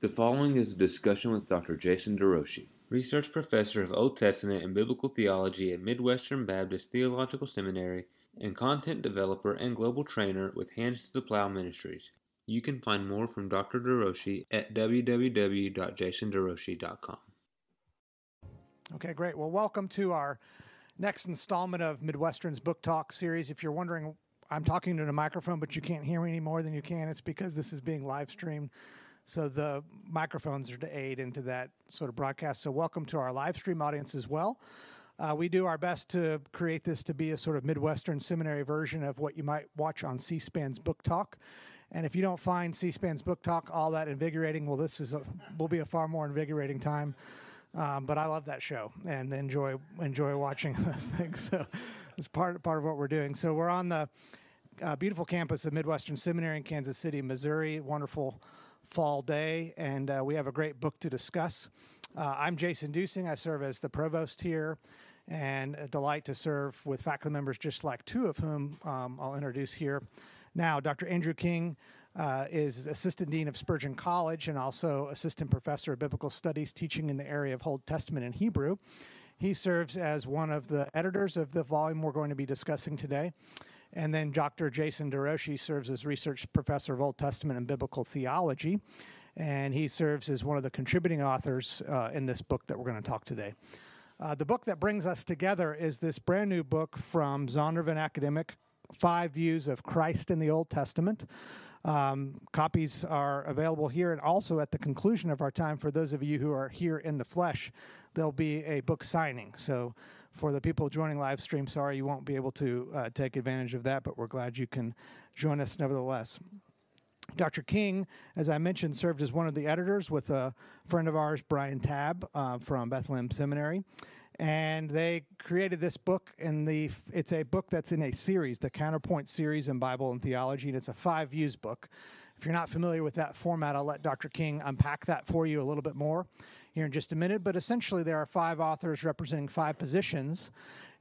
The following is a discussion with Dr. Jason DeRouchie, Research Professor of Old Testament and Biblical Theology at Midwestern Baptist Theological Seminary and content developer and global trainer with Hands to the Plow Ministries. You can find more from Dr. DeRouchie at www.jasonderouchie.com. Okay, great. Well, welcome to our next installment of Midwestern's Book Talk series. If you're wondering, I'm talking to the microphone, but you can't hear me any more than you can. It's because this is being live streamed so the microphones are to aid into that sort of broadcast. So welcome to our live stream audience as well. Uh, we do our best to create this to be a sort of Midwestern seminary version of what you might watch on C-SPAN's Book Talk. And if you don't find C-SPAN's Book Talk all that invigorating, well, this is a, will be a far more invigorating time. Um, but I love that show and enjoy enjoy watching those things. So it's part part of what we're doing. So we're on the uh, beautiful campus of Midwestern Seminary in Kansas City, Missouri. Wonderful fall day, and uh, we have a great book to discuss. Uh, I'm Jason Duesing. I serve as the provost here, and a delight to serve with faculty members just like two of whom um, I'll introduce here. Now, Dr. Andrew King uh, is Assistant Dean of Spurgeon College and also Assistant Professor of Biblical Studies, teaching in the area of Old Testament and Hebrew. He serves as one of the editors of the volume we're going to be discussing today. And then Dr. Jason DeRouchie serves as research professor of Old Testament and Biblical Theology. And he serves as one of the contributing authors uh, in this book that we're going to talk today. Uh, the book that brings us together is this brand new book from Zondervan Academic Five Views of Christ in the Old Testament. Um, copies are available here and also at the conclusion of our time for those of you who are here in the flesh there'll be a book signing so for the people joining live stream, sorry you won't be able to uh, take advantage of that, but we're glad you can join us nevertheless. Dr. King, as I mentioned, served as one of the editors with a friend of ours, Brian Tabb uh, from Bethlehem Seminary. And they created this book, and the it's a book that's in a series, the Counterpoint series in Bible and Theology, and it's a five views book. If you're not familiar with that format, I'll let Dr. King unpack that for you a little bit more here in just a minute. But essentially, there are five authors representing five positions,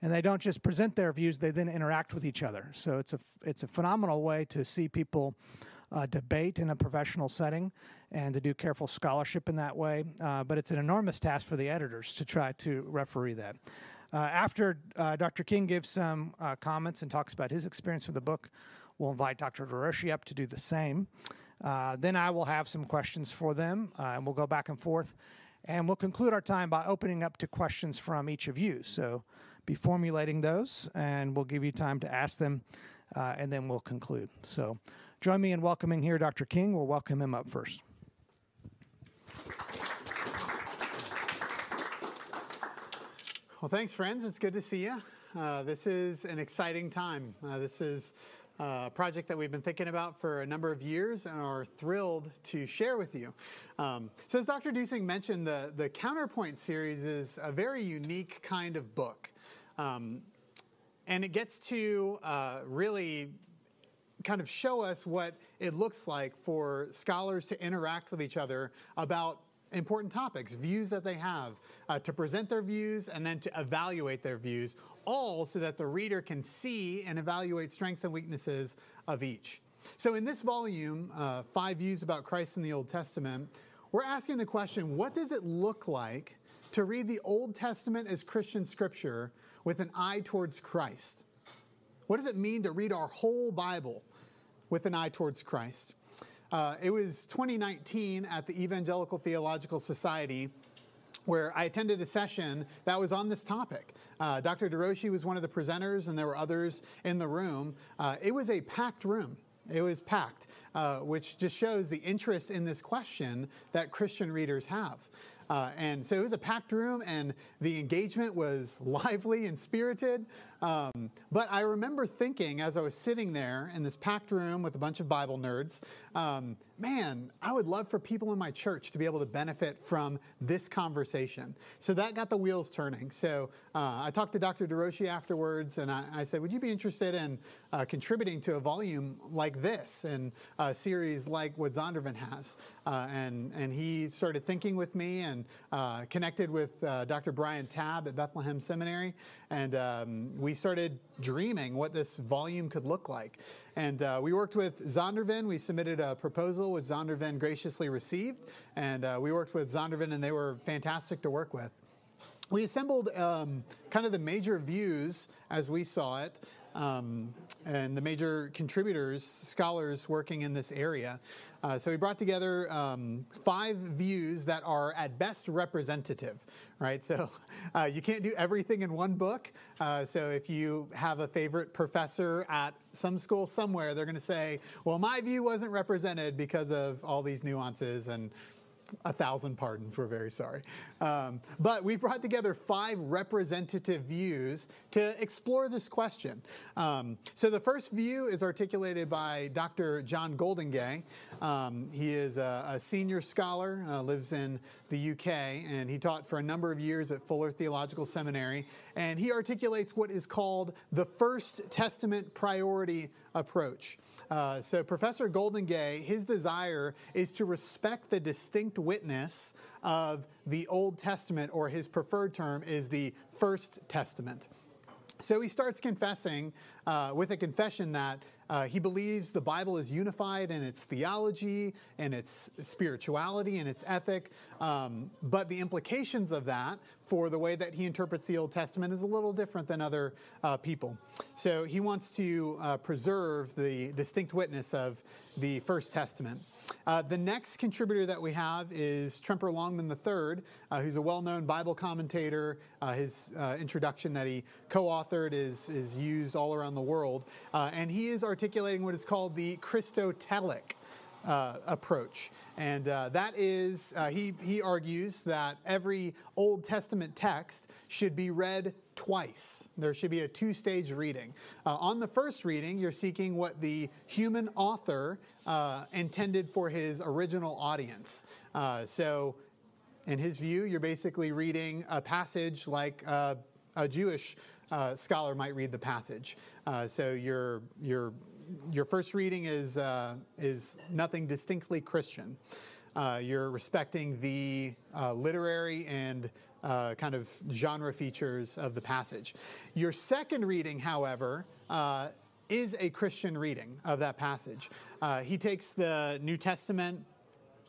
and they don't just present their views; they then interact with each other. So it's a it's a phenomenal way to see people. Uh, debate in a professional setting and to do careful scholarship in that way. Uh, but it's an enormous task for the editors to try to referee that. Uh, after uh, Dr. King gives some uh, comments and talks about his experience with the book, we'll invite Dr. DeRouchie up to do the same. Uh, then I will have some questions for them, and we'll go back and forth. And we'll conclude our time by opening up to questions from each of you. So be formulating those, and we'll give you time to ask them, uh, and then we'll conclude. So join me in welcoming here Dr. King. We'll welcome him up first. Well, thanks, friends. It's good to see you. Uh, this is an exciting time. Uh, this is uh, project that we've been thinking about for a number of years and are thrilled to share with you. Um, so, as Dr. Duesing mentioned, the, the Counterpoint series is a very unique kind of book. Um, and it gets to uh, really kind of show us what it looks like for scholars to interact with each other about important topics, views that they have, uh, to present their views and then to evaluate their views, all so that the reader can see and evaluate strengths and weaknesses of each. So, in this volume, uh, Five Views About Christ in the Old Testament, we're asking the question what does it look like to read the Old Testament as Christian scripture with an eye towards Christ? What does it mean to read our whole Bible with an eye towards Christ? Uh, it was 2019 at the Evangelical Theological Society where I attended a session that was on this topic. Uh, Dr. DeRouchie was one of the presenters, and there were others in the room. Uh, it was a packed room. It was packed, uh, which just shows the interest in this question that Christian readers have. Uh, and so it was a packed room, and the engagement was lively and spirited. Um, but I remember thinking as I was sitting there in this packed room with a bunch of Bible nerds, um, man, I would love for people in my church to be able to benefit from this conversation. So that got the wheels turning. So uh, I talked to Dr. DeRouchie afterwards, and I, I said, Would you be interested in uh, contributing to a volume like this and a series like what Zondervan has? Uh, and, and he started thinking with me and uh, connected with uh, Dr. Brian Tabb at Bethlehem Seminary. And um, we started dreaming what this volume could look like. And uh, we worked with Zondervan. We submitted a proposal, which Zondervan graciously received. And uh, we worked with Zondervan, and they were fantastic to work with. We assembled um, kind of the major views as we saw it um, and the major contributors, scholars working in this area. Uh, so we brought together um, five views that are at best representative, right? So uh, you can't do everything in one book. Uh, so if you have a favorite professor at some school somewhere, they're going to say, well, my view wasn't represented because of all these nuances and a thousand pardons. We're very sorry. Um, but we brought together five representative views to explore this question. Um, so the first view is articulated by Dr. John Goldingay. Um, he is a, a senior scholar, uh, lives in the UK, and he taught for a number of years at Fuller Theological Seminary. And he articulates what is called the First Testament priority approach. Uh, so, Professor Goldingay, his desire is to respect the distinct witness of the Old Testament, or his preferred term is the First Testament. So he starts confessing uh, with a confession that uh, he believes the Bible is unified in its theology and its spirituality and its ethic, um, but the implications of that for the way that he interprets the Old Testament is a little different than other uh, people. So he wants to uh, preserve the distinct witness of the First Testament. Uh, the next contributor that we have is Tremper Longman III, uh, who's a well-known Bible commentator. Uh, his uh, introduction that he co-authored is, is used all around the world. Uh, and he is articulating what is called the Christotelic uh, approach. And uh, that is, uh, he, he argues that every Old Testament text should be read twice. There should be a two stage reading. Uh, on the first reading, you're seeking what the human author uh, intended for his original audience. Uh, so, in his view, you're basically reading a passage like a Jewish scholar might read the passage. so, you're, you're your first reading is, uh, is nothing distinctly Christian. Uh, you're respecting the uh, literary and uh, kind of genre features of the passage. Your second reading, however, uh, is a Christian reading of that passage. Uh, he takes the New Testament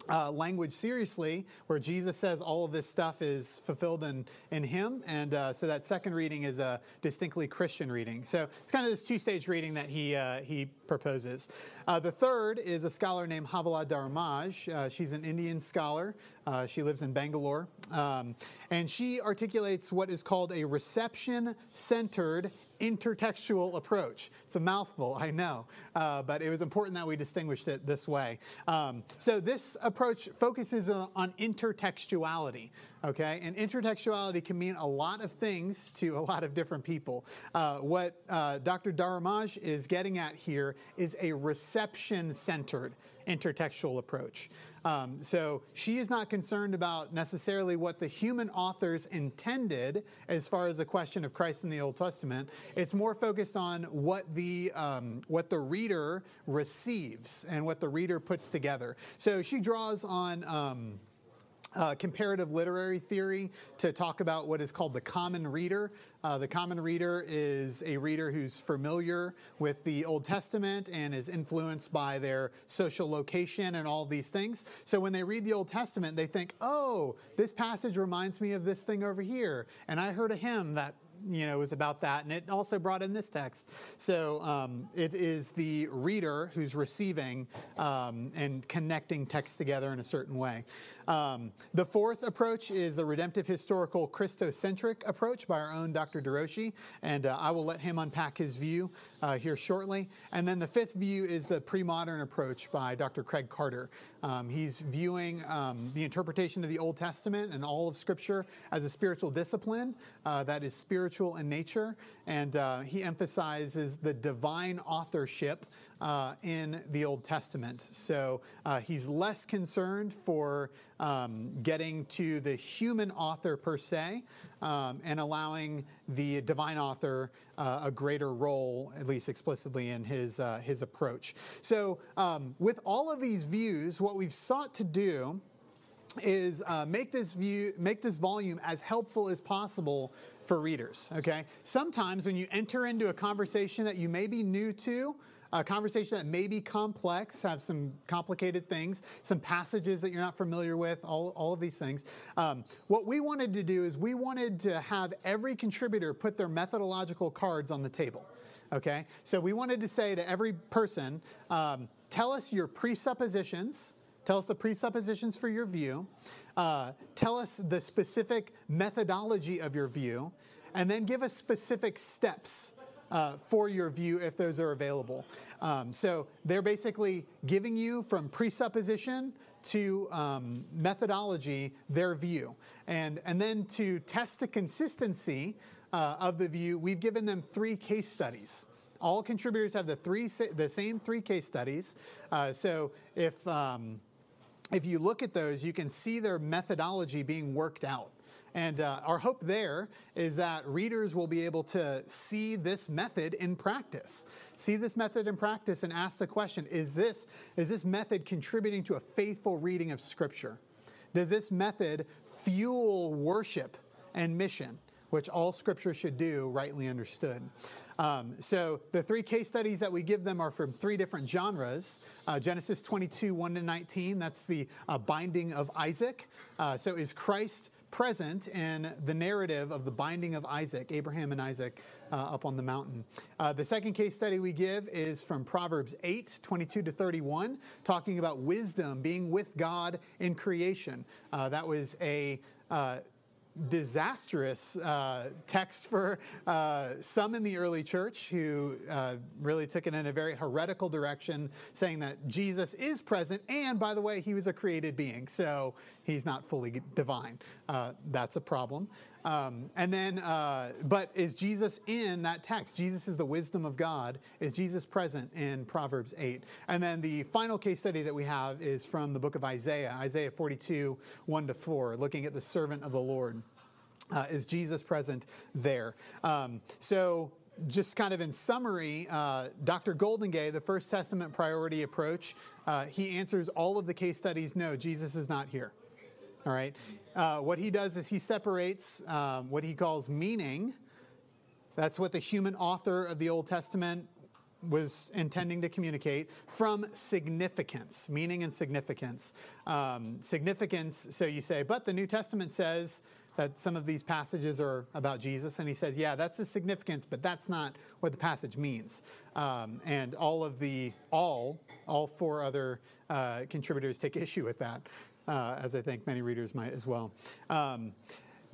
uh, language seriously, where Jesus says all of this stuff is fulfilled in, in Him. And uh, so that second reading is a distinctly Christian reading. So it's kind of this two stage reading that he, uh, he proposes. Uh, the third is a scholar named Havilah Dharamraj. Uh, she's an Indian scholar. Uh, she lives in Bangalore. Um, and she articulates what is called a reception centered intertextual approach. It's a mouthful, I know, uh, but it was important that we distinguished it this way. Um, so this approach focuses on, intertextuality, okay? And intertextuality can mean a lot of things to a lot of different people. Uh, what uh, Dr. Dharamraj is getting at here is a reception-centered intertextual approach. Um, so she is not concerned about necessarily what the human authors intended as far as the question of Christ in the Old Testament. It's more focused on what the um, what the reader receives and what the reader puts together. So she draws on. Um, uh, comparative literary theory to talk about what is called the common reader. Uh, the common reader is a reader who's familiar with the Old Testament and is influenced by their social location and all these things. So when they read the Old Testament, they think, oh, this passage reminds me of this thing over here. And I heard a hymn that you know, was about that, and it also brought in this text. So um, it is the reader who's receiving um, and connecting text together in a certain way. Um, the fourth approach is the redemptive historical Christocentric approach by our own Dr. DeRouchie, and uh, I will let him unpack his view uh, here shortly. And then the fifth view is the pre-modern approach by Dr. Craig Carter. Um, he's viewing um, the interpretation of the Old Testament and all of Scripture as a spiritual discipline uh, that is spiritual in nature, and uh, he emphasizes the divine authorship uh, in the Old Testament. So uh, he's less concerned for um, getting to the human author per se um, and allowing the divine author uh, a greater role, at least explicitly in his, uh, his approach. So, um, with all of these views, what we've sought to do is uh, make this view, make this volume as helpful as possible for readers, okay? Sometimes when you enter into a conversation that you may be new to, a conversation that may be complex, have some complicated things, some passages that you're not familiar with, all, all of these things. Um, what we wanted to do is we wanted to have every contributor put their methodological cards on the table. Okay? So we wanted to say to every person, um, tell us your presuppositions. Tell us the presuppositions for your view. Uh, tell us the specific methodology of your view. And then give us specific steps uh, for your view if those are available. Um, so they're basically giving you from presupposition to um, methodology their view. And, and then to test the consistency uh, of the view, we've given them three case studies. All contributors have the three the same three case studies. Uh, so if um, if you look at those, you can see their methodology being worked out. And uh, our hope there is that readers will be able to see this method in practice. See this method in practice and ask the question is this, is this method contributing to a faithful reading of Scripture? Does this method fuel worship and mission, which all Scripture should do, rightly understood? Um, so the three case studies that we give them are from three different genres. Uh, Genesis 22, 1 to 19, that's the uh, binding of Isaac. Uh, so is Christ present in the narrative of the binding of Isaac, Abraham and Isaac, uh, up on the mountain. Uh, the second case study we give is from Proverbs 8, 22 to 31, talking about wisdom being with God in creation. Uh, that was a uh, disastrous uh, text for uh, some in the early church who uh, really took it in a very heretical direction, saying that Jesus is present, and by the way, he was a created being, so he's not fully divine. Uh, that's a problem. Um, and then, uh, but is Jesus in that text? Jesus is the wisdom of God. Is Jesus present in Proverbs 8? And then the final case study that we have is from the book of Isaiah, Isaiah 42, 1 to 4, looking at the servant of the Lord. Uh, is Jesus present there? Um, so, just kind of in summary, uh, Dr. Goldingay, the First Testament priority approach, uh, he answers all of the case studies no, Jesus is not here. All right. Uh, what he does is he separates um, what he calls meaning. That's what the human author of the Old Testament was intending to communicate from significance, meaning and significance. Um, significance, so you say, but the New Testament says that some of these passages are about Jesus, and he says, yeah, that's the significance, but that's not what the passage means. Um, and all of the, all, all four other uh, contributors take issue with that, as I think many readers might as well. Um,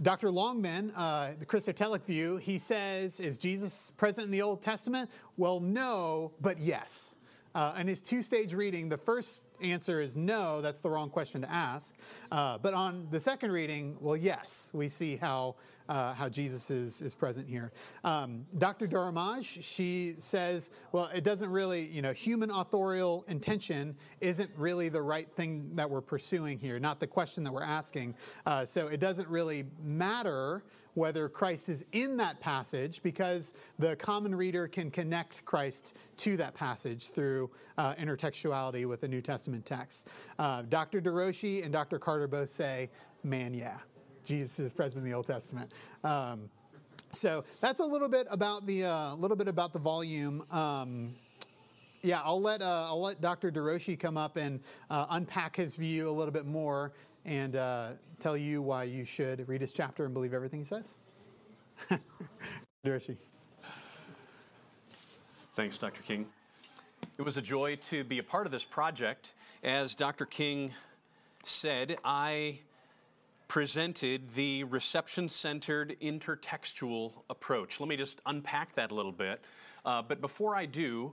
Dr. Longman, uh, the Christotelic view, he says, is Jesus present in the Old Testament? Well, no, but yes. Uh, in his two stage reading, the first answer is no, that's the wrong question to ask. Uh, but on the second reading, well, yes, we see how, uh, how Jesus is, is present here. Um, Dr. Dharamraj, she says, well, it doesn't really, you know, human authorial intention isn't really the right thing that we're pursuing here, not the question that we're asking. Uh, so it doesn't really matter whether Christ is in that passage because the common reader can connect Christ to that passage through uh, intertextuality with the New Testament text. Uh, Dr. DeRouchie and Dr. Carter both say, man, yeah, Jesus is present in the Old Testament. Um, so that's a little bit about the uh, little bit about the volume. Um, yeah, I'll let uh, I'll let Dr. DeRouchie come up and uh, unpack his view a little bit more and uh, tell you why you should read his chapter and believe everything he says. DeRouchie. Thanks, Dr. King. It was a joy to be a part of this project. As Dr. King said, I presented the reception centered intertextual approach. Let me just unpack that a little bit. Uh, but before I do,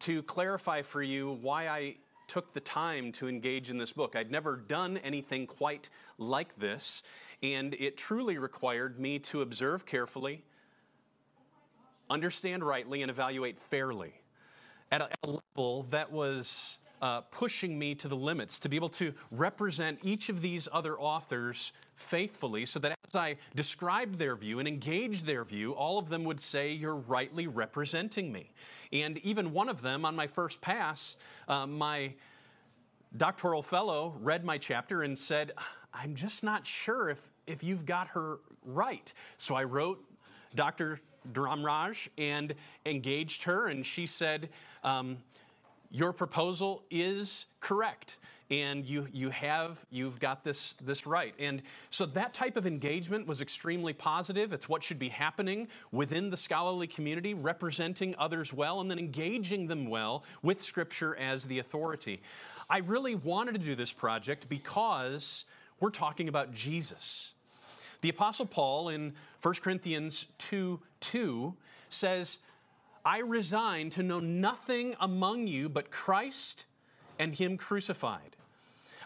to clarify for you why I took the time to engage in this book. I'd never done anything quite like this, and it truly required me to observe carefully, understand rightly, and evaluate fairly at a, level that was uh, pushing me to the limits to be able to represent each of these other authors faithfully so that as I described their view and engaged their view, all of them would say, You're rightly representing me. And even one of them on my first pass, uh, my doctoral fellow read my chapter and said, I'm just not sure if, if you've got her right. So I wrote Dr. Dharamraj and engaged her, and she said, um, Your proposal is correct and you you have you've got this this right. And so that type of engagement was extremely positive. It's what should be happening within the scholarly community representing others well and then engaging them well with scripture as the authority. I really wanted to do this project because we're talking about jesus. The apostle paul in 1 corinthians 2 2 says i resign to know nothing among you but christ and Him crucified.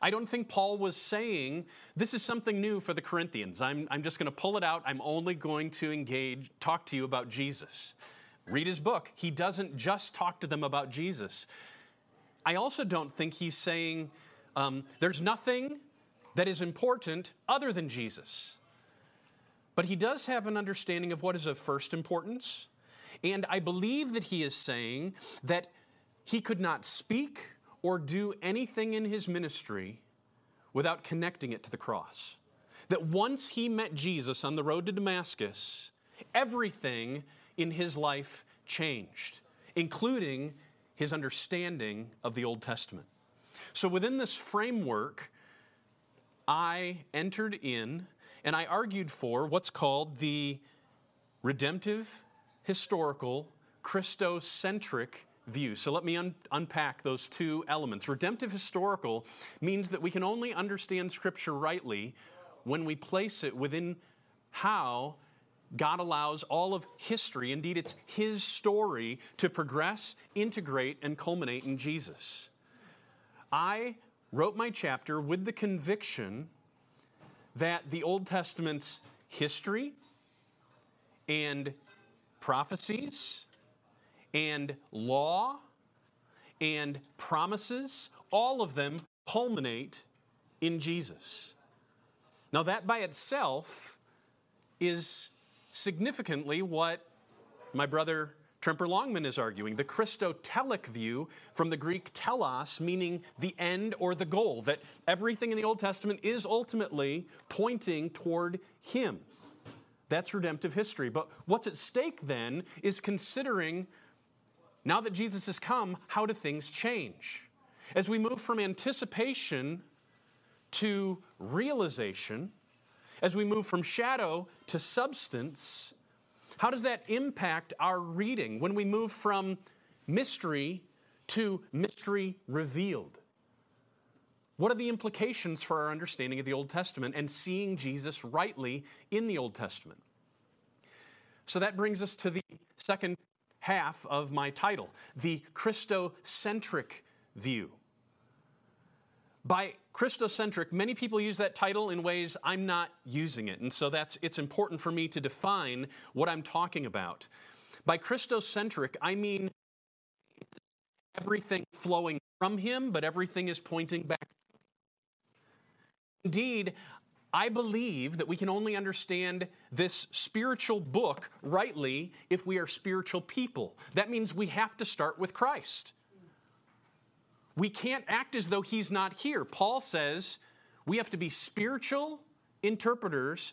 I don't think Paul was saying, this is something new for the Corinthians. I'm, I'm just going to pull it out. I'm only going to engage, talk to you about Jesus. Read his book. He doesn't just talk to them about Jesus. I also don't think he's saying um, there's nothing that is important other than Jesus. But he does have an understanding of what is of first importance. And I believe that he is saying that he could not speak or do anything in his ministry without connecting it to the cross. That once he met Jesus on the road to Damascus, everything in his life changed, including his understanding of the Old Testament. So within this framework, I entered in and I argued for what's called the redemptive, historical, Christocentric view. So let me un- unpack those two elements. Redemptive historical means that we can only understand Scripture rightly when we place it within how God allows all of history, indeed, it's His story, to progress, integrate, and culminate in Jesus. I wrote my chapter with the conviction that the Old Testament's history and prophecies and law and promises, all of them culminate in Jesus. Now, that by itself is significantly what my brother Tremper Longman is arguing the Christotelic view from the Greek telos, meaning the end or the goal, that everything in the Old Testament is ultimately pointing toward Him. That's redemptive history. But what's at stake then is considering now that Jesus has come, how do things change? As we move from anticipation to realization, as we move from shadow to substance, how does that impact our reading when we move from mystery to mystery revealed? What are the implications for our understanding of the Old Testament and seeing Jesus rightly in the Old Testament? So that brings us to the second half of my title, the Christocentric view. By Christocentric, many people use that title in ways I'm not using it, and so that's it's important for me to define what I'm talking about. By Christocentric, I mean everything flowing from him, but everything is pointing back. Indeed, I believe that we can only understand this spiritual book rightly if we are spiritual people. That means we have to start with Christ. We can't act as though He's not here. Paul says we have to be spiritual interpreters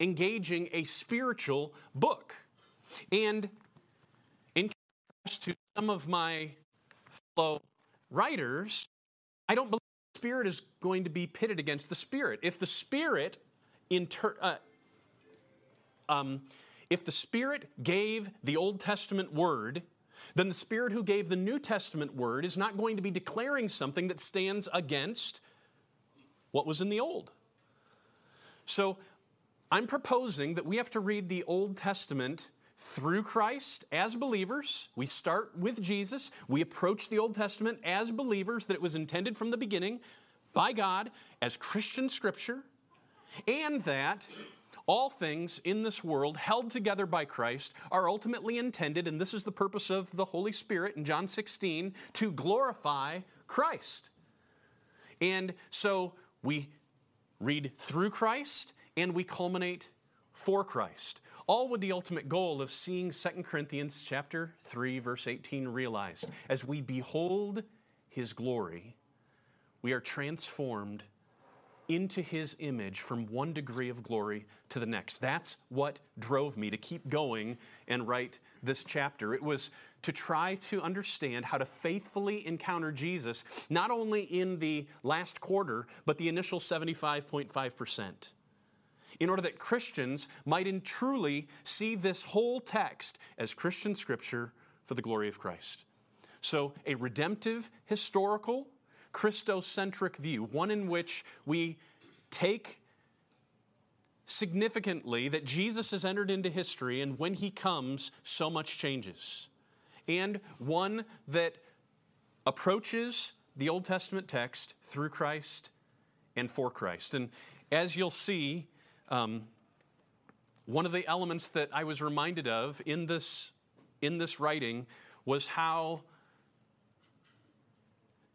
engaging a spiritual book. And in contrast to some of my fellow writers, I don't believe spirit is going to be pitted against the spirit. If the spirit inter, uh, um, if the spirit gave the Old Testament word, then the spirit who gave the New Testament word is not going to be declaring something that stands against what was in the Old. So I'm proposing that we have to read the Old Testament through Christ as believers. We start with Jesus. We approach the Old Testament as believers that it was intended from the beginning by God as Christian scripture, and that all things in this world held together by Christ are ultimately intended, and this is the purpose of the Holy Spirit in John 16, to glorify Christ. And so we read through Christ and we culminate for Christ all with the ultimate goal of seeing 2 Corinthians chapter 3 verse 18 realized. As we behold his glory, we are transformed into his image from one degree of glory to the next. That's what drove me to keep going and write this chapter. It was to try to understand how to faithfully encounter Jesus, not only in the last quarter, but the initial 75.5%. In order that Christians might in truly see this whole text as Christian scripture for the glory of Christ. So, a redemptive, historical, Christocentric view, one in which we take significantly that Jesus has entered into history, and when he comes, so much changes. And one that approaches the Old Testament text through Christ and for Christ. And as you'll see, um, one of the elements that I was reminded of in this, in this writing was how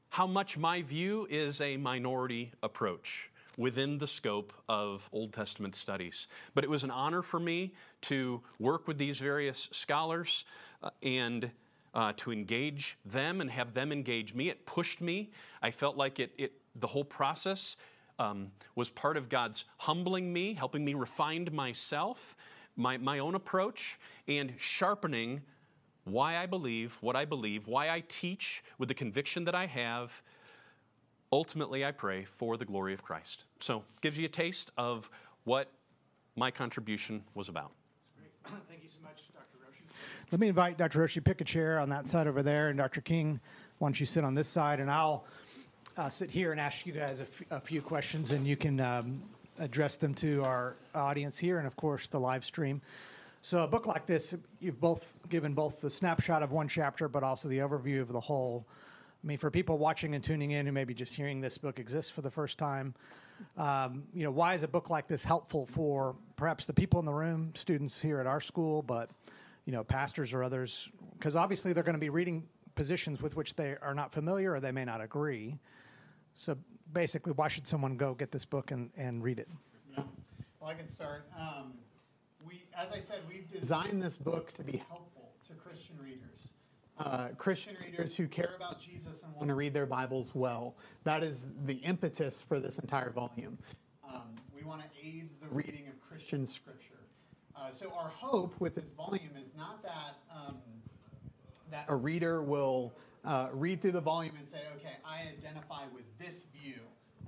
how much my view is a minority approach within the scope of Old Testament studies. But it was an honor for me to work with these various scholars uh, and uh, to engage them and have them engage me. It pushed me. I felt like it, it the whole process um, was part of God's humbling me, helping me refine myself, my, my own approach, and sharpening why I believe what I believe, why I teach with the conviction that I have. Ultimately, I pray for the glory of Christ. So, gives you a taste of what my contribution was about. Thank you so much, Dr. DeRouchie. Let me invite Dr. DeRouchie, to pick a chair on that side over there, and Dr. King, why don't you sit on this side, and I'll uh, sit here and ask you guys a, few questions, and you can um, address them to our audience here, and of course the live stream. So a book like this, you've both given both the snapshot of one chapter, but also the overview of the whole. I mean, for people watching and tuning in who maybe just hearing this book exists for the first time, um, you know, why is a book like this helpful for perhaps the people in the room, students here at our school, but you know, pastors or others? Because obviously they're going to be reading positions with which they are not familiar or they may not agree. So basically, why should someone go get this book and, and read it? Yeah. Well, I can start. Um, we, as I said, we've designed this book to be helpful to Christian readers. Uh, Christian readers who care about Jesus and want to read their Bibles well. That is the impetus for this entire volume. Um, we want to aid the reading of Christian scripture. Uh, so our hope with this volume is not that um, that a reader will uh, read through the volume and say, "Okay, I identify with this view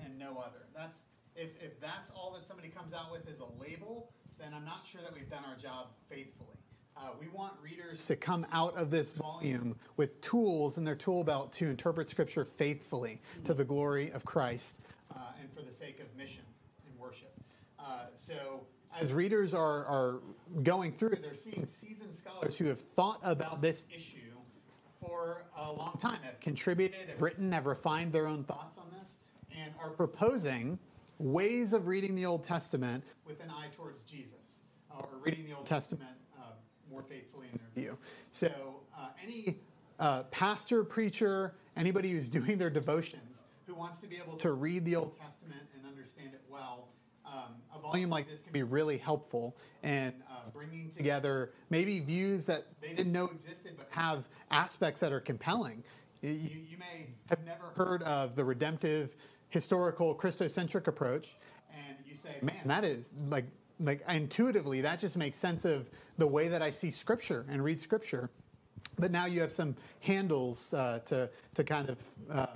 and no other." That's if, if that's all that somebody comes out with is a label, then I'm not sure that we've done our job faithfully. Uh, we want readers to come out of this volume with tools in their tool belt to interpret Scripture faithfully to the glory of Christ uh, and for the sake of mission and worship. Uh, so, as readers are, are going through, they're seeing seasoned scholars who have thought about this issue for a long time, have contributed, have written, have refined their own thoughts on this, and are proposing ways of reading the Old Testament with an eye towards Jesus, or reading the Old Testament uh, more faithfully in their view. So, uh, any uh, pastor, preacher, anybody who's doing their devotions who wants to be able to read the Old Testament and understand it well, volume like this can be really helpful in uh, bringing together maybe views that they didn't know existed but have aspects that are compelling. You, you may have never heard of the redemptive historical Christocentric approach, and you say, man, that is like like intuitively that just makes sense of the way that I see Scripture and read Scripture. But now you have some handles uh, to to kind of uh,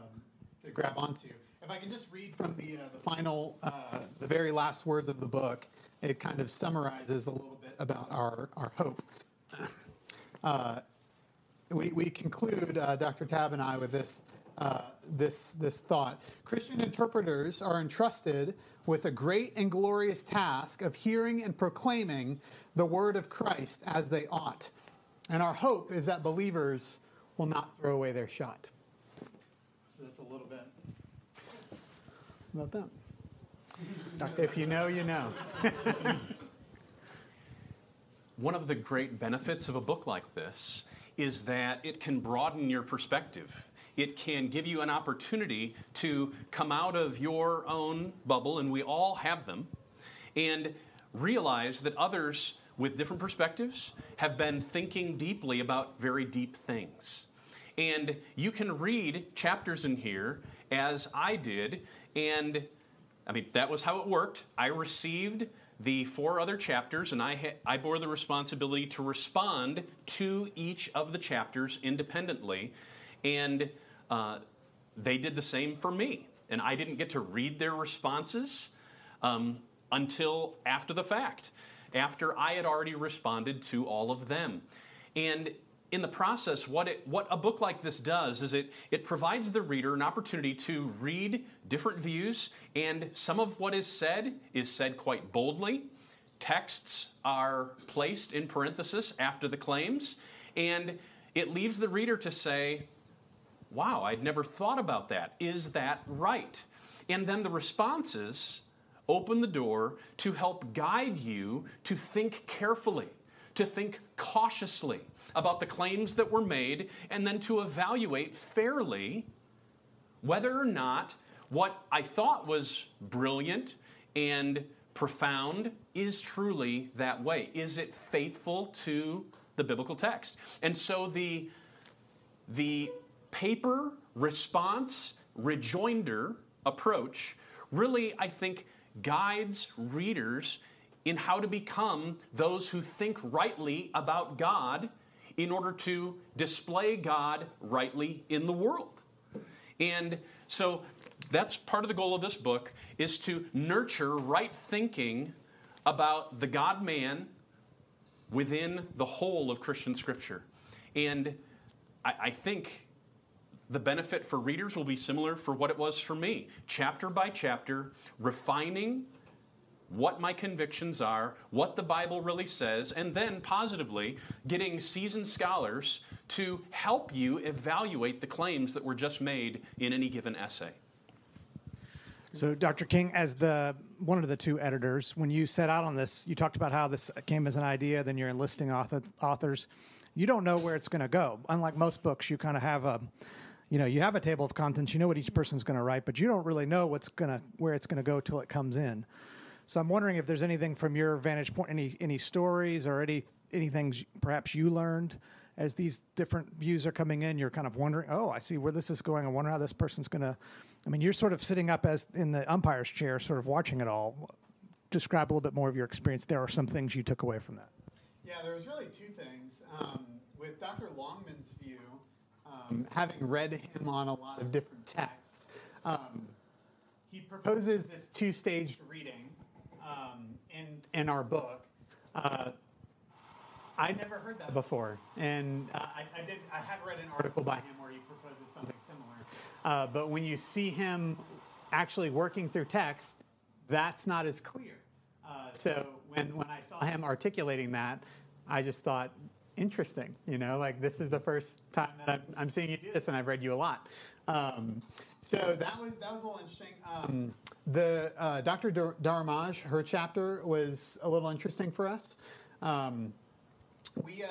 to grab onto. If I can just read from the uh, the final uh, the very last words of the book, it kind of summarizes a little bit about our our hope. Uh, we, we conclude, uh, Dr. Tabb and I, with this uh, this, this thought. Christian interpreters are entrusted with a great and glorious task of hearing and proclaiming the word of Christ as they ought. And our hope is that believers will not throw away their shot. So that's a little bit about that. If you know, you know. One of the great benefits of a book like this is that it can broaden your perspective it can give you an opportunity to come out of your own bubble, and we all have them, and realize that others with different perspectives have been thinking deeply about very deep things. And you can read chapters in here, as I did, and I mean, that was how it worked. I received the four other chapters, and I, ha- I bore the responsibility to respond to each of the chapters independently. And uh, they did the same for me. And I didn't get to read their responses um, until after the fact, after I had already responded to all of them. And in the process, what, it, what a book like this does is it, it provides the reader an opportunity to read different views, and some of what is said is said quite boldly. Texts are placed in parenthesis after the claims, and it leaves the reader to say, Wow, I'd never thought about that. Is that right? And then the responses open the door to help guide you to think carefully, to think cautiously about the claims that were made, and then to evaluate fairly whether or not what I thought was brilliant and profound is truly that way. Is it faithful to the biblical text? And so the, the paper response rejoinder approach really, I think, guides readers in how to become those who think rightly about God in order to display God rightly in the world. And so that's part of the goal of this book is to nurture right thinking about the God man within the whole of Christian scripture. And I, I think the benefit for readers will be similar for what it was for me. Chapter by chapter, refining what my convictions are, what the Bible really says, and then positively getting seasoned scholars to help you evaluate the claims that were just made in any given essay. So, Dr. King, as the one of the two editors, when you set out on this, you talked about how this came as an idea. Then you're enlisting author, authors. You don't know where it's going to go. Unlike most books, you kind of have a, you know, you have a table of contents. You know what each person's going to write, but you don't really know what's going to where it's going to go till it comes in. So I'm wondering if there's anything from your vantage point, any any stories or any anything perhaps you learned as these different views are coming in. You're kind of wondering, oh, I see where this is going. I wonder how this person's going to. I mean, you're sort of sitting up as in the umpire's chair, sort of watching it all. Describe a little bit more of your experience. There are some things you took away from that. Yeah, there was really two things. Um, with Dr. Longman's view, um, having read him on a lot of different texts, um, he proposes this two-staged reading um, in in our book. Uh, I never heard that before, and uh, I, I, did. I have read an article by him where he proposes something similar. Uh, but when you see him actually working through text, that's not as clear. Uh, so when when I saw him articulating that, I just thought, interesting. You know, like this is the first time that I'm, I'm seeing you do this, and I've read you a lot. Um, so that was that was a little interesting. Um, the uh, Dr. Dharamraj, her chapter was a little interesting for us. Um, we, uh,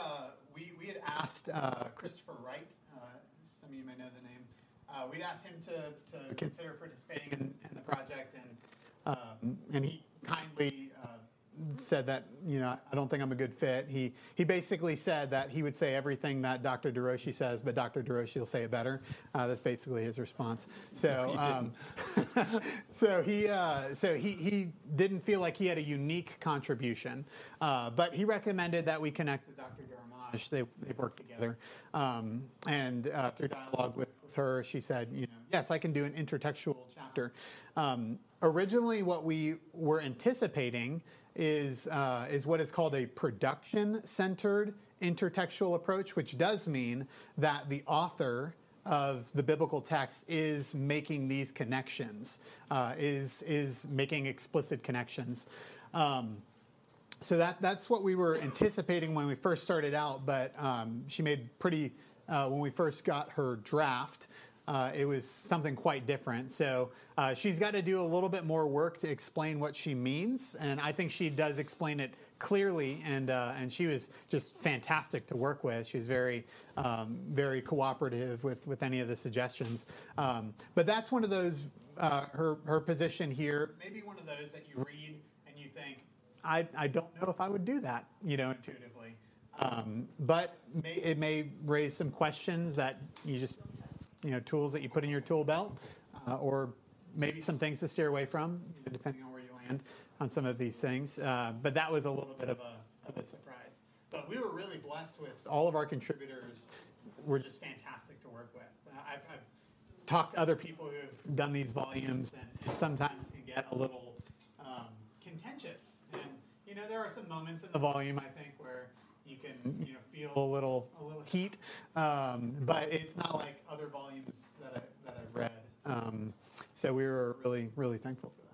we, we had asked uh, Christopher Wright, uh, some of you may know the name, uh, we'd asked him to, to consider participating in, in the project, and, um, and he kindly said that you know I don't think I'm a good fit. He he basically said that he would say everything that Dr. DeRouchie says, but Dr. DeRouchie will say it better. Uh, that's basically his response. So um, so he uh, so he he didn't feel like he had a unique contribution, uh, but he recommended that we connect with Dr. Dharamraj. They they've worked together, um, and uh, through dialogue with, with her, she said, you know, yes, I can do an intertextual chapter. Um, originally, what we were anticipating is, uh, is what is called a production centered intertextual approach, which does mean that the author of the biblical text is making these connections, uh, is, is making explicit connections. Um, so that, that's what we were anticipating when we first started out, but um, she made pretty, uh, when we first got her draft, uh, it was something quite different. So uh, she's got to do a little bit more work to explain what she means, and I think she does explain it clearly. And uh, and she was just fantastic to work with. She was very um, very cooperative with with any of the suggestions. Um, but that's one of those uh, her her position here. Maybe one of those that you read and you think, I I don't know if I would do that, you know, intuitively. Um, but may, it may raise some questions that you just you know tools that you put in your tool belt, uh, or maybe some things to steer away from, depending on where you land on some of these things. Uh, but that was a little bit of a, of a surprise. But we were really blessed with all of our contributors were just fantastic to work with. Uh, I've, I've talked to other people who have done these volumes, and it sometimes can get a little um, contentious. And you know, there are some moments in the volume I think where you can you know feel a little a little heat, um, but it's not like other volumes that I that I've read. Um, so we were really really thankful for that.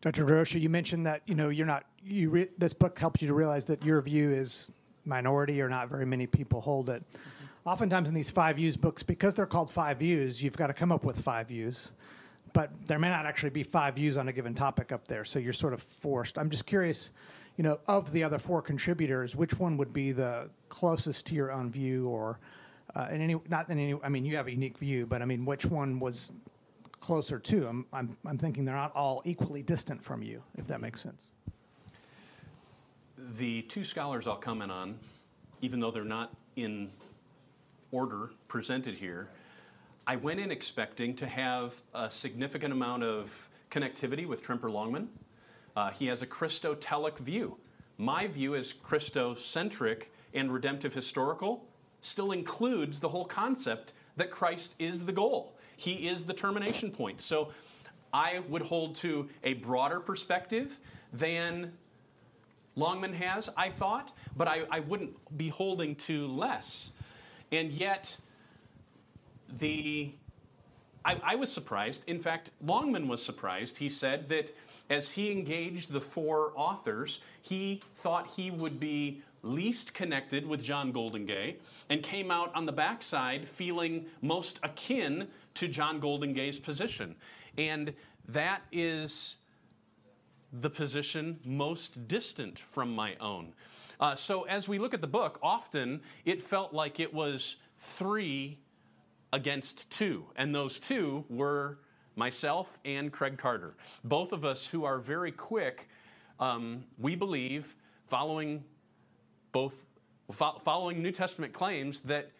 Dr. DeRouchie, you mentioned that you know you're not you re- this book helped you to realize that your view is minority or not very many people hold it. Mm-hmm. Oftentimes in these five views books, because they're called five views, you've got to come up with five views. But there may not actually be five views on a given topic up there, so you're sort of forced. I'm just curious, you know, of the other four contributors, which one would be the closest to your own view, or uh, in any not in any? I mean, you have a unique view, but I mean, which one was closer to? I'm I'm I'm thinking they're not all equally distant from you, if that makes sense. The two scholars I'll comment on, even though they're not in order presented here, I went in expecting to have a significant amount of connectivity with Tremper Longman. Uh, he has a Christotelic view. My view is Christocentric and redemptive historical, still includes the whole concept that Christ is the goal. He is the termination point. So I would hold to a broader perspective than Longman has, I thought, but I, I wouldn't be holding to less. And yet, the I, I, was surprised. In fact, Longman was surprised. He said that as he engaged the four authors, he thought he would be least connected with John Goldingay and came out on the backside feeling most akin to John Goldingay's position. And that is the position most distant from my own. Uh, so as we look at the book, often it felt like it was three against two, and those two were myself and Craig Carter. Both of us who are very quick, um, we believe, following both fo- following New Testament claims that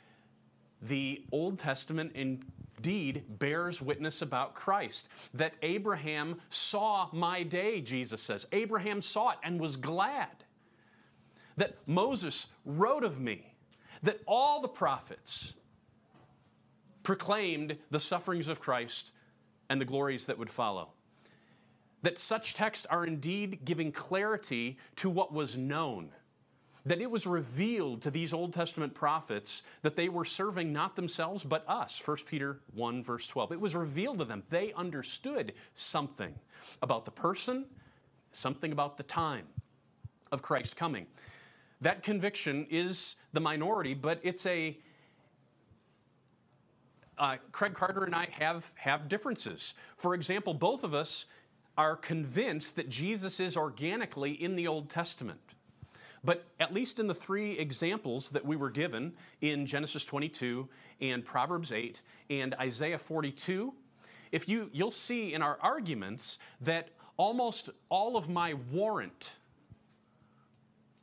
the Old Testament indeed bears witness about Christ. That Abraham saw my day, Jesus says. Abraham saw it and was glad. That Moses wrote of me. That all the prophets proclaimed the sufferings of Christ and the glories that would follow. That such texts are indeed giving clarity to what was known. That it was revealed to these Old Testament prophets that they were serving not themselves but us. 1 Peter 1, verse 12. It was revealed to them. They understood something about the person, something about the time of Christ coming. That conviction is the minority, but it's a uh, Craig Carter and I have, have differences. For example, both of us are convinced that Jesus is organically in the Old Testament. But at least in the three examples that we were given in Genesis 22 and Proverbs 8 and Isaiah 42, if you you'll see in our arguments that almost all of my warrant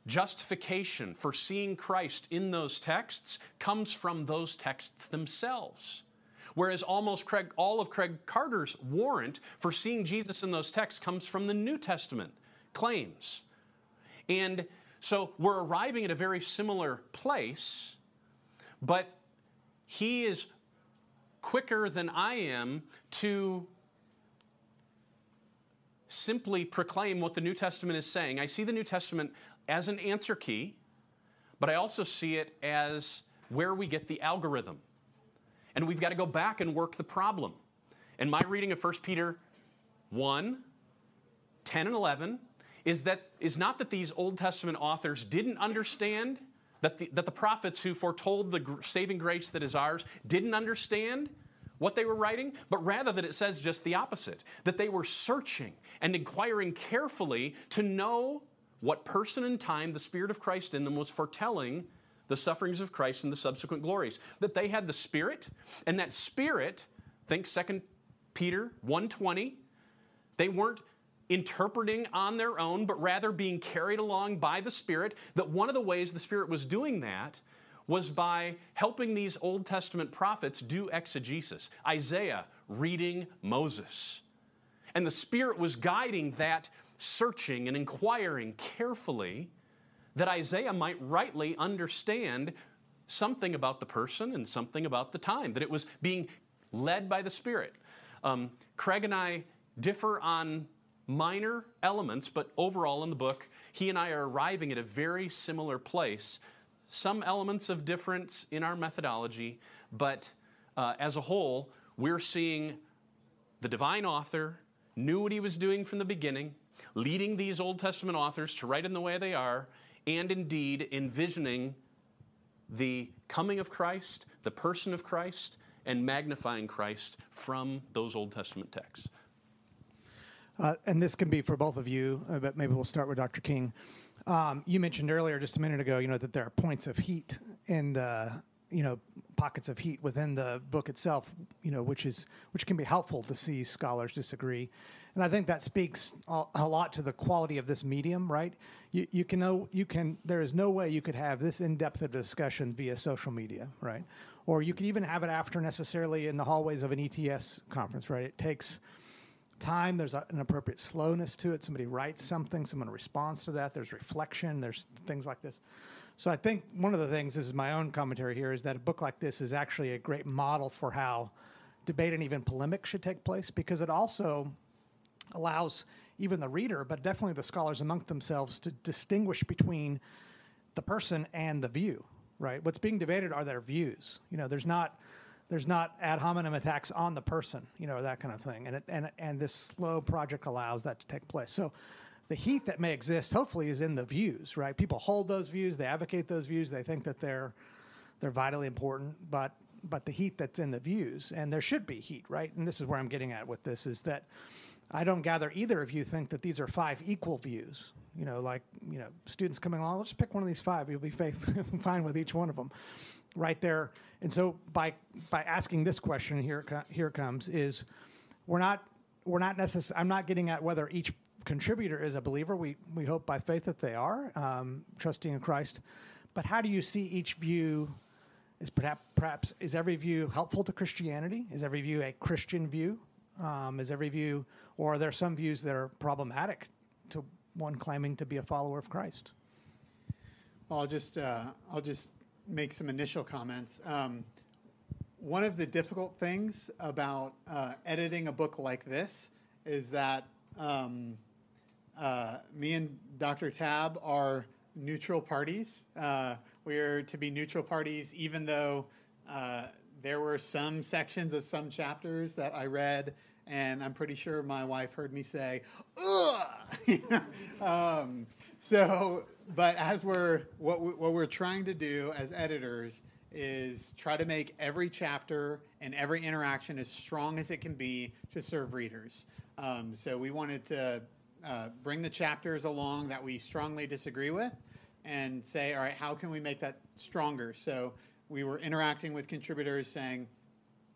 justification for seeing Christ in those texts comes from those texts themselves. Whereas almost Craig, all of Craig Carter's warrant for seeing Jesus in those texts comes from the New Testament claims. And so we're arriving at a very similar place, but he is quicker than I am to simply proclaim what the New Testament is saying. I see the New Testament as an answer key, but I also see it as where we get the algorithm. And we've got to go back and work the problem. And my reading of 1 Peter 1 10 and 11 is that is not that these Old Testament authors didn't understand that the, that the prophets who foretold the saving grace that is ours didn't understand what they were writing, but rather that it says just the opposite that they were searching and inquiring carefully to know what person and time the Spirit of Christ in them was foretelling the sufferings of Christ and the subsequent glories. That they had the Spirit, and that Spirit, think 2 Peter 1:20, they weren't interpreting on their own, but rather being carried along by the Spirit. That one of the ways the Spirit was doing that was by helping these Old Testament prophets do exegesis. Isaiah reading Moses. And the Spirit was guiding that searching and inquiring carefully that Isaiah might rightly understand something about the person and something about the time, that it was being led by the Spirit. Um, Craig and I differ on minor elements, but overall in the book, he and I are arriving at a very similar place. Some elements of difference in our methodology, but uh, as a whole, we're seeing the divine author knew what he was doing from the beginning, leading these Old Testament authors to write in the way they are, and indeed envisioning the coming of Christ, the person of Christ, and magnifying Christ from those Old Testament texts. Uh, and this can be for both of you, uh, but maybe we'll start with Dr. King. Um, you mentioned earlier, just a minute ago, you know that there are points of heat and uh, you know pockets of heat within the book itself, you know, which is which can be helpful to see scholars disagree, and I think that speaks a, lot to the quality of this medium, right? You, you can know you can. There is no way you could have this in depth of discussion via social media, right? Or you could even have it after necessarily in the hallways of an ETS conference, right? It takes time. There's a, an appropriate slowness to it. Somebody writes something, someone responds to that. There's reflection. There's things like this. So I think one of the things, this is my own commentary here, is that a book like this is actually a great model for how debate and even polemic should take place because it also allows even the reader, but definitely the scholars among themselves, to distinguish between the person and the view. Right? What's being debated are their views. You know, there's not there's not ad hominem attacks on the person, you know, that kind of thing. And it, and and this slow project allows that to take place. So the heat that may exist, hopefully, is in the views, right? People hold those views, they advocate those views, they think that they're they're vitally important, but but the heat that's in the views, and there should be heat, right? And this is where I'm getting at with this is that I don't gather either of you think that these are five equal views. You know, like you know, students coming along, let's pick one of these five. You'll be fine with each one of them right there. And so by by asking this question here here comes is we're not we're not necessarily I'm not getting at whether each contributor is a believer. We we hope by faith that they are um, trusting in Christ. But how do you see each view? Is perhaps perhaps is every view helpful to Christianity? Is every view a Christian view? Um, is every view, or are there some views that are problematic to one claiming to be a follower of Christ? Well, I'll just uh, I'll just make some initial comments. Um, one of the difficult things about uh, editing a book like this is that um, uh, me and Dr. Tabb are neutral parties. Uh, we are to be neutral parties, even though uh, there were some sections of some chapters that I read, and I'm pretty sure my wife heard me say, ugh. um, so but as we're what, we, what we're trying to do as editors is try to make every chapter and every interaction as strong as it can be to serve readers. Um, so we wanted to uh, bring the chapters along that we strongly disagree with and say, all right, how can we make that stronger? So we were interacting with contributors saying,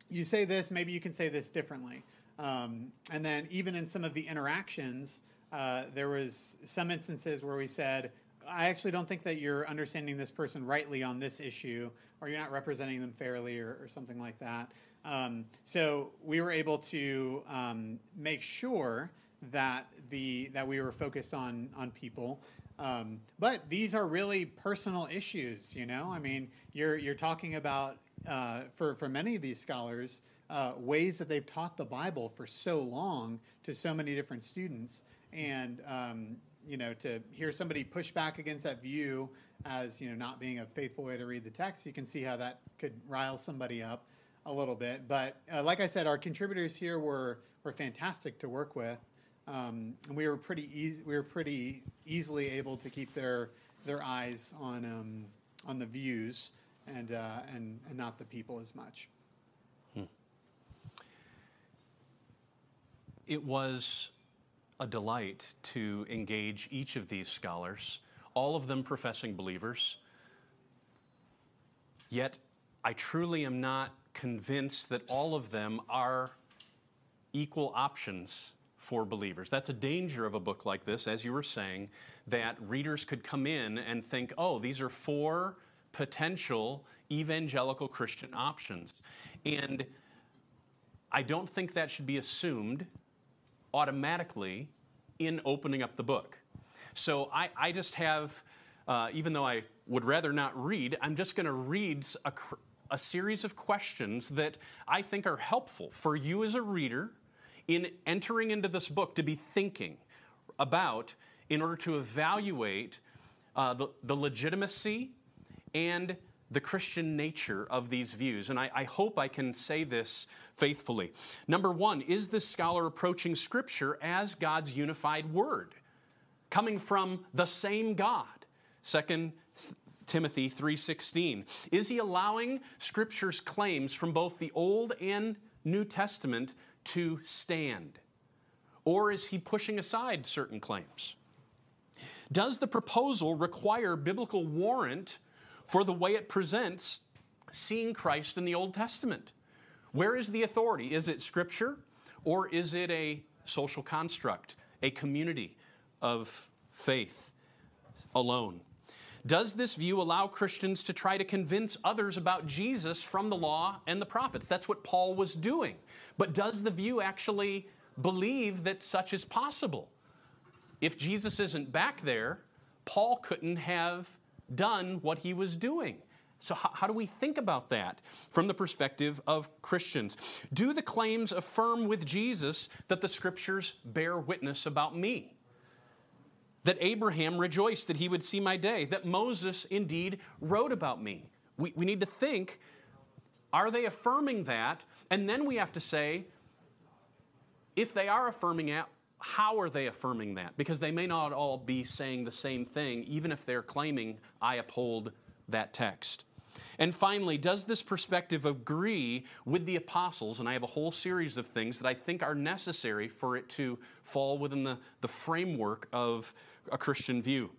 you say this, maybe you can say this differently. Um, and then even in some of the interactions, uh, there was some instances where we said, I actually don't think that you're understanding this person rightly on this issue, or you're not representing them fairly, or, or something like that. Um, so we were able to um, make sure that the that we were focused on on people. Um, but these are really personal issues, you know. I mean, you're you're talking about uh, for for many of these scholars uh, ways that they've taught the Bible for so long to so many different students, and um, you know, to hear somebody push back against that view as, you know, not being a faithful way to read the text, you can see how that could rile somebody up a little bit. But uh, like I said, our contributors here were, were fantastic to work with. Um, and we were pretty easy, we were pretty easily able to keep their, their eyes on, um, on the views and, uh, and, and not the people as much. Hmm. It was a delight to engage each of these scholars, all of them professing believers. Yet, I truly am not convinced that all of them are equal options for believers. That's a danger of a book like this, as you were saying, that readers could come in and think, oh, these are four potential evangelical Christian options. And I don't think that should be assumed automatically in opening up the book. So I, I just have, uh, even though I would rather not read, I'm just going to read a, a series of questions that I think are helpful for you as a reader in entering into this book to be thinking about in order to evaluate uh, the, the legitimacy and the Christian nature of these views. And I, I, hope I can say this faithfully. Number one, is this scholar approaching Scripture as God's unified word, coming from the same God? Second Timothy 3:16. Is he allowing Scripture's claims from both the Old and New Testament to stand? Or is he pushing aside certain claims? Does the proposal require biblical warrant for the way it presents seeing Christ in the Old Testament? Where is the authority? Is it Scripture or is it a social construct, a community of faith alone? Does this view allow Christians to try to convince others about Jesus from the law and the prophets? That's what Paul was doing. But does the view actually believe that such is possible? If Jesus isn't back there, Paul couldn't have done what he was doing. So, how, how, do we think about that from the perspective of Christians? Do the claims affirm with Jesus that the scriptures bear witness about me? That Abraham rejoiced that he would see my day, that Moses indeed wrote about me? We, we need to think are they affirming that? And then we have to say, if they are affirming it, how are they affirming that? Because they may not all be saying the same thing, even if they're claiming, I uphold that text. And finally, does this perspective agree with the apostles? And I have a whole series of things that I think are necessary for it to fall within the, the framework of a Christian view.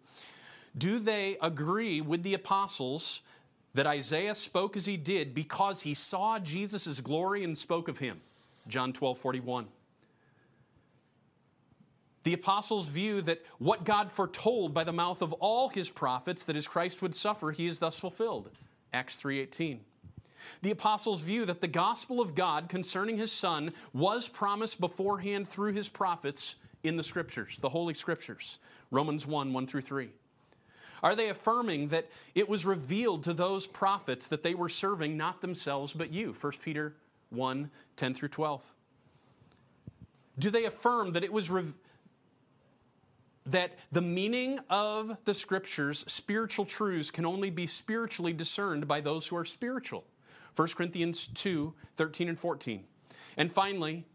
Do they agree with the apostles that Isaiah spoke as he did because he saw Jesus' glory and spoke of him? John 12 41. The apostles' view that what God foretold by the mouth of all his prophets that his Christ would suffer, he is thus fulfilled. Acts 3:18. The apostles' view that the gospel of God concerning his son was promised beforehand through his prophets in the scriptures, the holy scriptures. Romans 1, 1 through 3. Are they affirming that it was revealed to those prophets that they were serving not themselves but you? 1 Peter 1, 10 through 12. Do they affirm that it was revealed that the meaning of the scriptures, spiritual truths, can only be spiritually discerned by those who are spiritual. 1 Corinthians 2 13 and 14. And finally,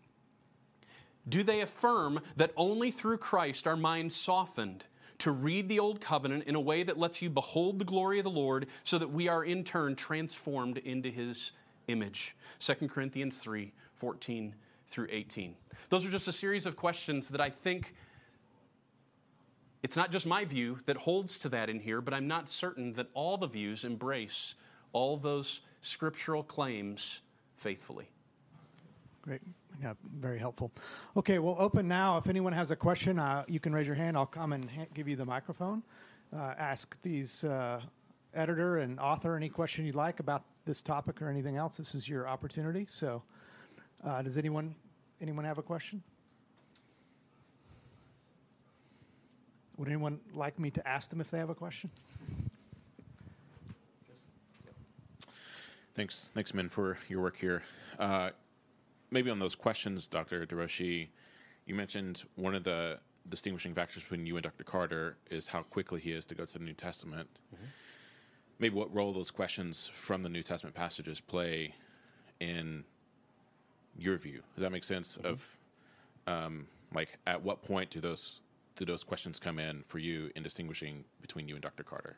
do they affirm that only through Christ are minds softened to read the Old Covenant in a way that lets you behold the glory of the Lord so that we are in turn transformed into His image? 2 Corinthians 3 14 through 18. Those are just a series of questions that I think it's not just my view that holds to that in here, but I'm not certain that all the views embrace all those scriptural claims faithfully. Great. Yeah, very helpful. Okay, we'll open now. If anyone has a question, uh, you can raise your hand. I'll come and ha- give you the microphone. Uh, ask these uh, editor and author any question you'd like about this topic or anything else. This is your opportunity. So, uh, does anyone anyone have a question? Would anyone like me to ask them if they have a question? Thanks, thanks, Min, for your work here. Uh, maybe on those questions, Dr. DeRouchie, you mentioned one of the distinguishing factors between you and Dr. Carter is how quickly he is to go to the New Testament. Mm-hmm. Maybe what role those questions from the New Testament passages play in your view. Does that make sense? Mm-hmm. Of um, like, at what point do those do those questions come in for you in distinguishing between you and Dr. Carter?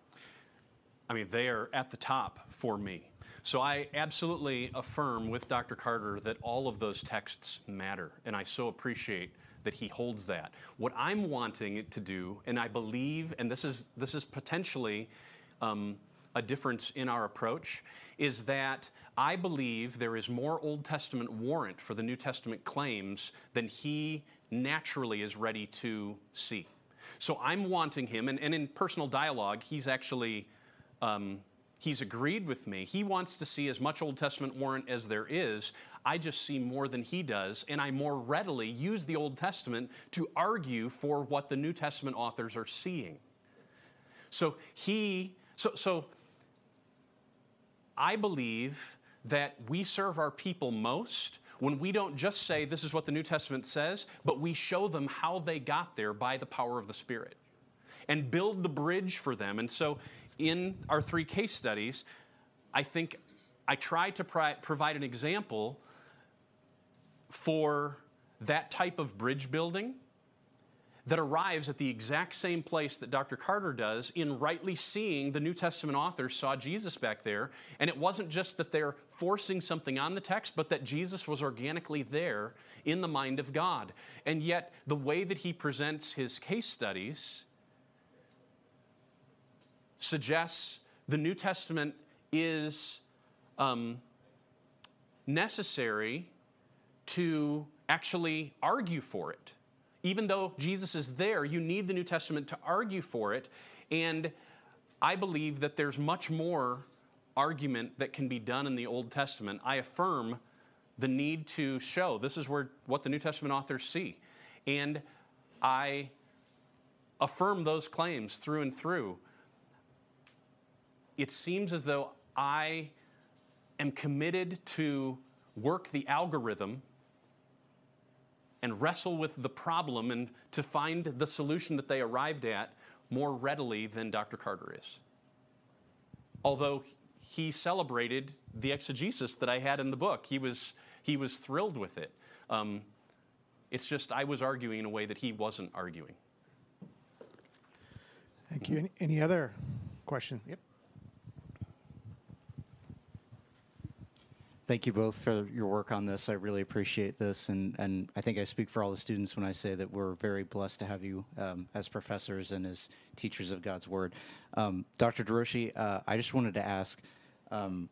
I mean, they are at the top for me. So I absolutely affirm with Dr. Carter that all of those texts matter, and I so appreciate that he holds that. What I'm wanting it to do, and I believe, and this is this is potentially um, a difference in our approach, is that I believe there is more Old Testament warrant for the New Testament claims than he naturally is ready to see. So I'm wanting him, and, and in personal dialogue, he's actually um, He's agreed with me. He wants to see as much Old Testament warrant as there is. I just see more than he does, and I more readily use the Old Testament to argue for what the New Testament authors are seeing. So he, so, so I believe that we serve our people most when we don't just say this is what the New Testament says, but we show them how they got there by the power of the Spirit and build the bridge for them. And so in our three case studies, I think I try to provide an example for that type of bridge building that arrives at the exact same place that Dr. Carter does in rightly seeing the New Testament authors saw Jesus back there. And it wasn't just that they're forcing something on the text, but that Jesus was organically there in the mind of God. And yet, the way that he presents his case studies suggests the New Testament is um, necessary to actually argue for it. Even though Jesus is there, you need the New Testament to argue for it. And I believe that there's much more argument that can be done in the Old Testament. I affirm the need to show this is where what the New Testament authors see. And I affirm those claims through and through it seems as though I am committed to work the algorithm and wrestle with the problem and to find the solution that they arrived at more readily than Dr. Carter is. Although he celebrated the exegesis that I had in the book, he was, he was thrilled with it. Um, it's just I was arguing in a way that he wasn't arguing. Thank you. Any, any other question? Yep. Thank you both for your work on this. I really appreciate this, and, and I think I speak for all the students when I say that we're very blessed to have you um, as professors and as teachers of God's Word. Um, Dr. DeRouchie, uh, I just wanted to ask, um,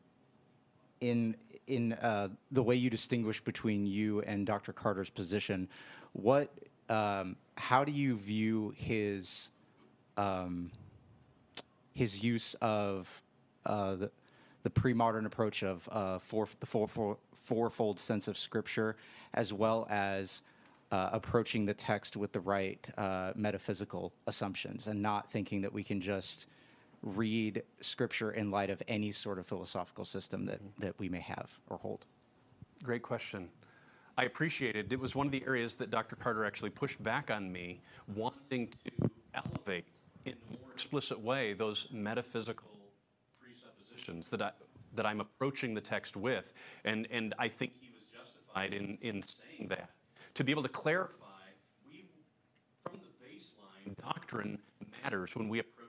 in in uh, the way you distinguish between you and Dr. Carter's position, what um, how do you view his um, his use of uh, the the pre-modern approach of uh, four, the four, four, fourfold sense of Scripture, as well as uh, approaching the text with the right uh, metaphysical assumptions, and not thinking that we can just read Scripture in light of any sort of philosophical system that, that we may have or hold. Great question. I appreciate it. It was one of the areas that Dr. Carter actually pushed back on me, wanting to elevate in a more explicit way those metaphysical presuppositions that, I, that I'm approaching the text with. And, and I think he was justified in, in saying that. To be able to clarify, we, from the baseline, doctrine matters when we approach,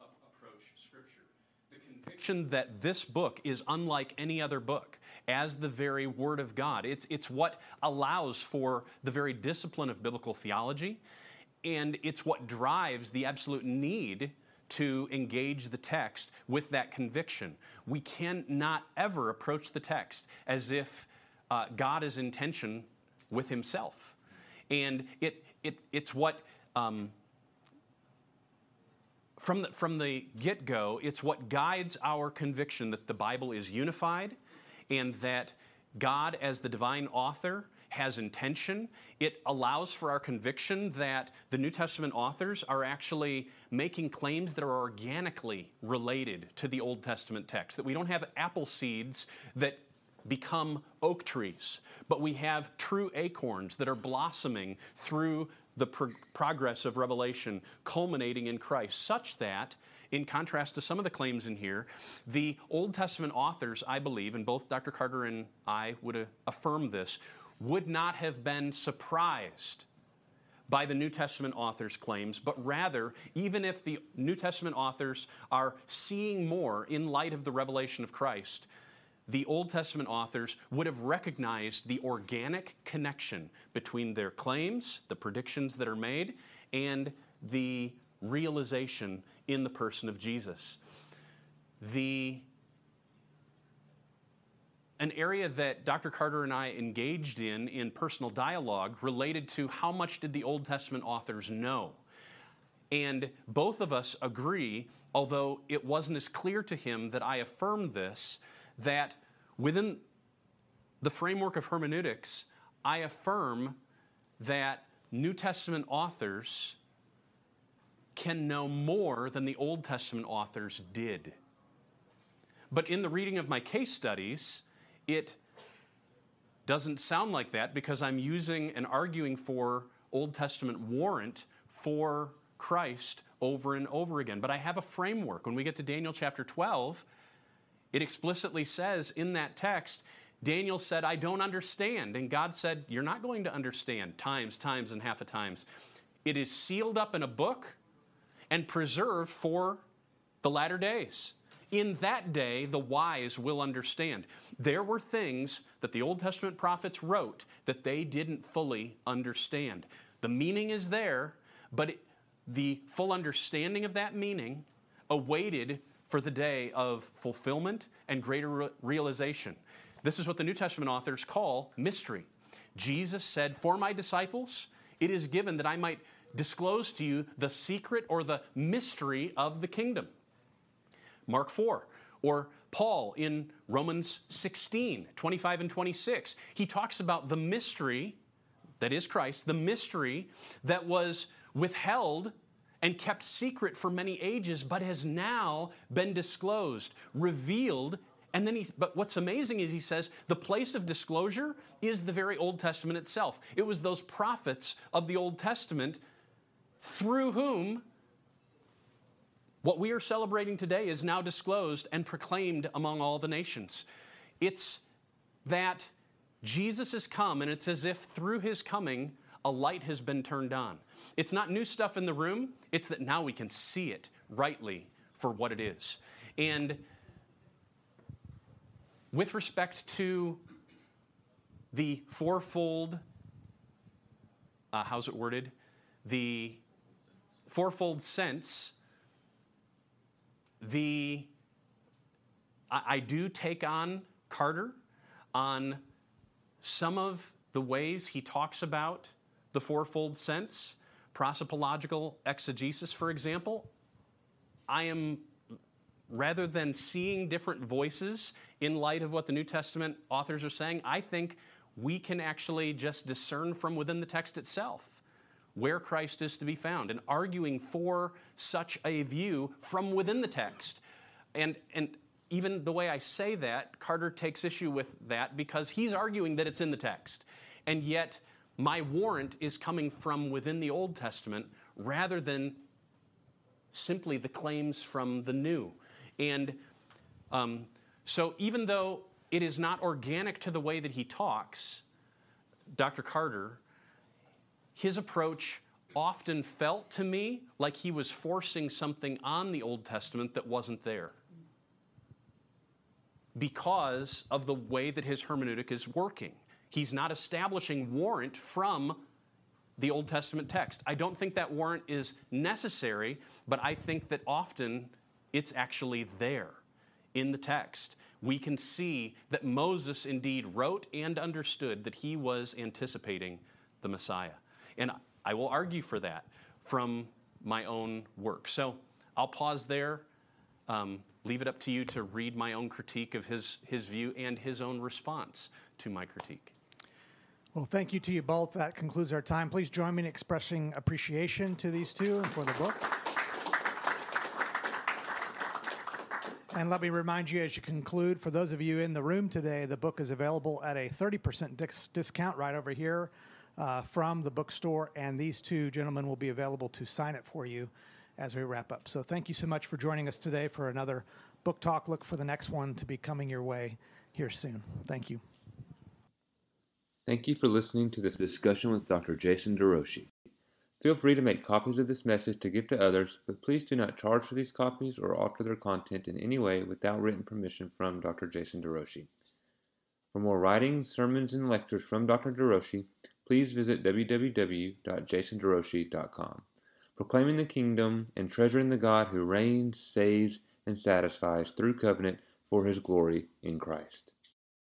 approach Scripture. The conviction that this book is unlike any other book as the very Word of God. It's, it's what allows for the very discipline of biblical theology, and it's what drives the absolute need to engage the text with that conviction. We cannot ever approach the text as if uh, God is in tension with himself. And it, it, it's what, um, from the, from the get go, it's what guides our conviction that the Bible is unified and that God, as the divine author, has intention. It allows for our conviction that the New Testament authors are actually making claims that are organically related to the Old Testament text, that we don't have apple seeds that become oak trees, but we have true acorns that are blossoming through the pro- progress of Revelation, culminating in Christ, such that in contrast to some of the claims in here, the Old Testament authors, I believe, and both Dr. Carter and I would uh, affirm this, would not have been surprised by the New Testament authors' claims, but rather, even if the New Testament authors are seeing more in light of the revelation of Christ, the Old Testament authors would have recognized the organic connection between their claims, the predictions that are made, and the realization in the person of Jesus. The an area that Dr. Carter and I engaged in in personal dialogue related to how much did the Old Testament authors know. And both of us agree, although it wasn't as clear to him that I affirmed this, that within the framework of hermeneutics, I affirm that New Testament authors can know more than the Old Testament authors did. But in the reading of my case studies, it doesn't sound like that because I'm using and arguing for Old Testament warrant for Christ over and over again. But I have a framework. When we get to Daniel chapter 12, it explicitly says in that text, Daniel said, I don't understand. And God said, You're not going to understand times, times, and half a times. It is sealed up in a book and preserved for the latter days. In that day, the wise will understand. There were things that the Old Testament prophets wrote that they didn't fully understand. The meaning is there, but it, the full understanding of that meaning awaited for the day of fulfillment and greater re- realization. This is what the New Testament authors call mystery. Jesus said, For my disciples, it is given that I might disclose to you the secret or the mystery of the kingdom. Mark 4, or Paul in Romans 16, 25 and 26. He talks about the mystery that is Christ, the mystery that was withheld and kept secret for many ages, but has now been disclosed, revealed. And then he, but what's amazing is he says the place of disclosure is the very Old Testament itself. It was those prophets of the Old Testament through whom what we are celebrating today is now disclosed and proclaimed among all the nations. It's that Jesus has come, and it's as if through his coming, a light has been turned on. It's not new stuff in the room, it's that now we can see it rightly for what it is. And with respect to the fourfold, uh, how's it worded? The fourfold sense the I, I do take on Carter on some of the ways he talks about the fourfold sense, prosopological exegesis, for example. I am, rather than seeing different voices in light of what the New Testament authors are saying, I think we can actually just discern from within the text itself where Christ is to be found and arguing for such a view from within the text. And, and even the way I say that, Carter takes issue with that because he's arguing that it's in the text. And yet, my warrant is coming from within the Old Testament rather than simply the claims from the New. And um, so, even though it is not organic to the way that he talks, Dr. Carter his approach often felt to me like he was forcing something on the Old Testament that wasn't there because of the way that his hermeneutic is working. He's not establishing warrant from the Old Testament text. I don't think that warrant is necessary, but I think that often it's actually there in the text. We can see that Moses indeed wrote and understood that he was anticipating the Messiah. And I will argue for that from my own work. So I'll pause there, um, leave it up to you to read my own critique of his, his view and his own response to my critique. Well, thank you to you both. That concludes our time. Please join me in expressing appreciation to these two for the book. And let me remind you as you conclude, for those of you in the room today, the book is available at a 30% dis- discount right over here uh, from the bookstore, and these two gentlemen will be available to sign it for you as we wrap up. So thank you so much for joining us today for another book talk. Look for the next one to be coming your way here soon. Thank you. Thank you for listening to this discussion with Dr. Jason DeRouchie. Feel free to make copies of this message to give to others, but please do not charge for these copies or alter their content in any way without written permission from Dr. Jason DeRouchie. For more writings, sermons, and lectures from Dr. DeRouchie, please visit www.jasonderouchie.com. Proclaiming the kingdom and treasuring the God who reigns, saves, and satisfies through covenant for his glory in Christ.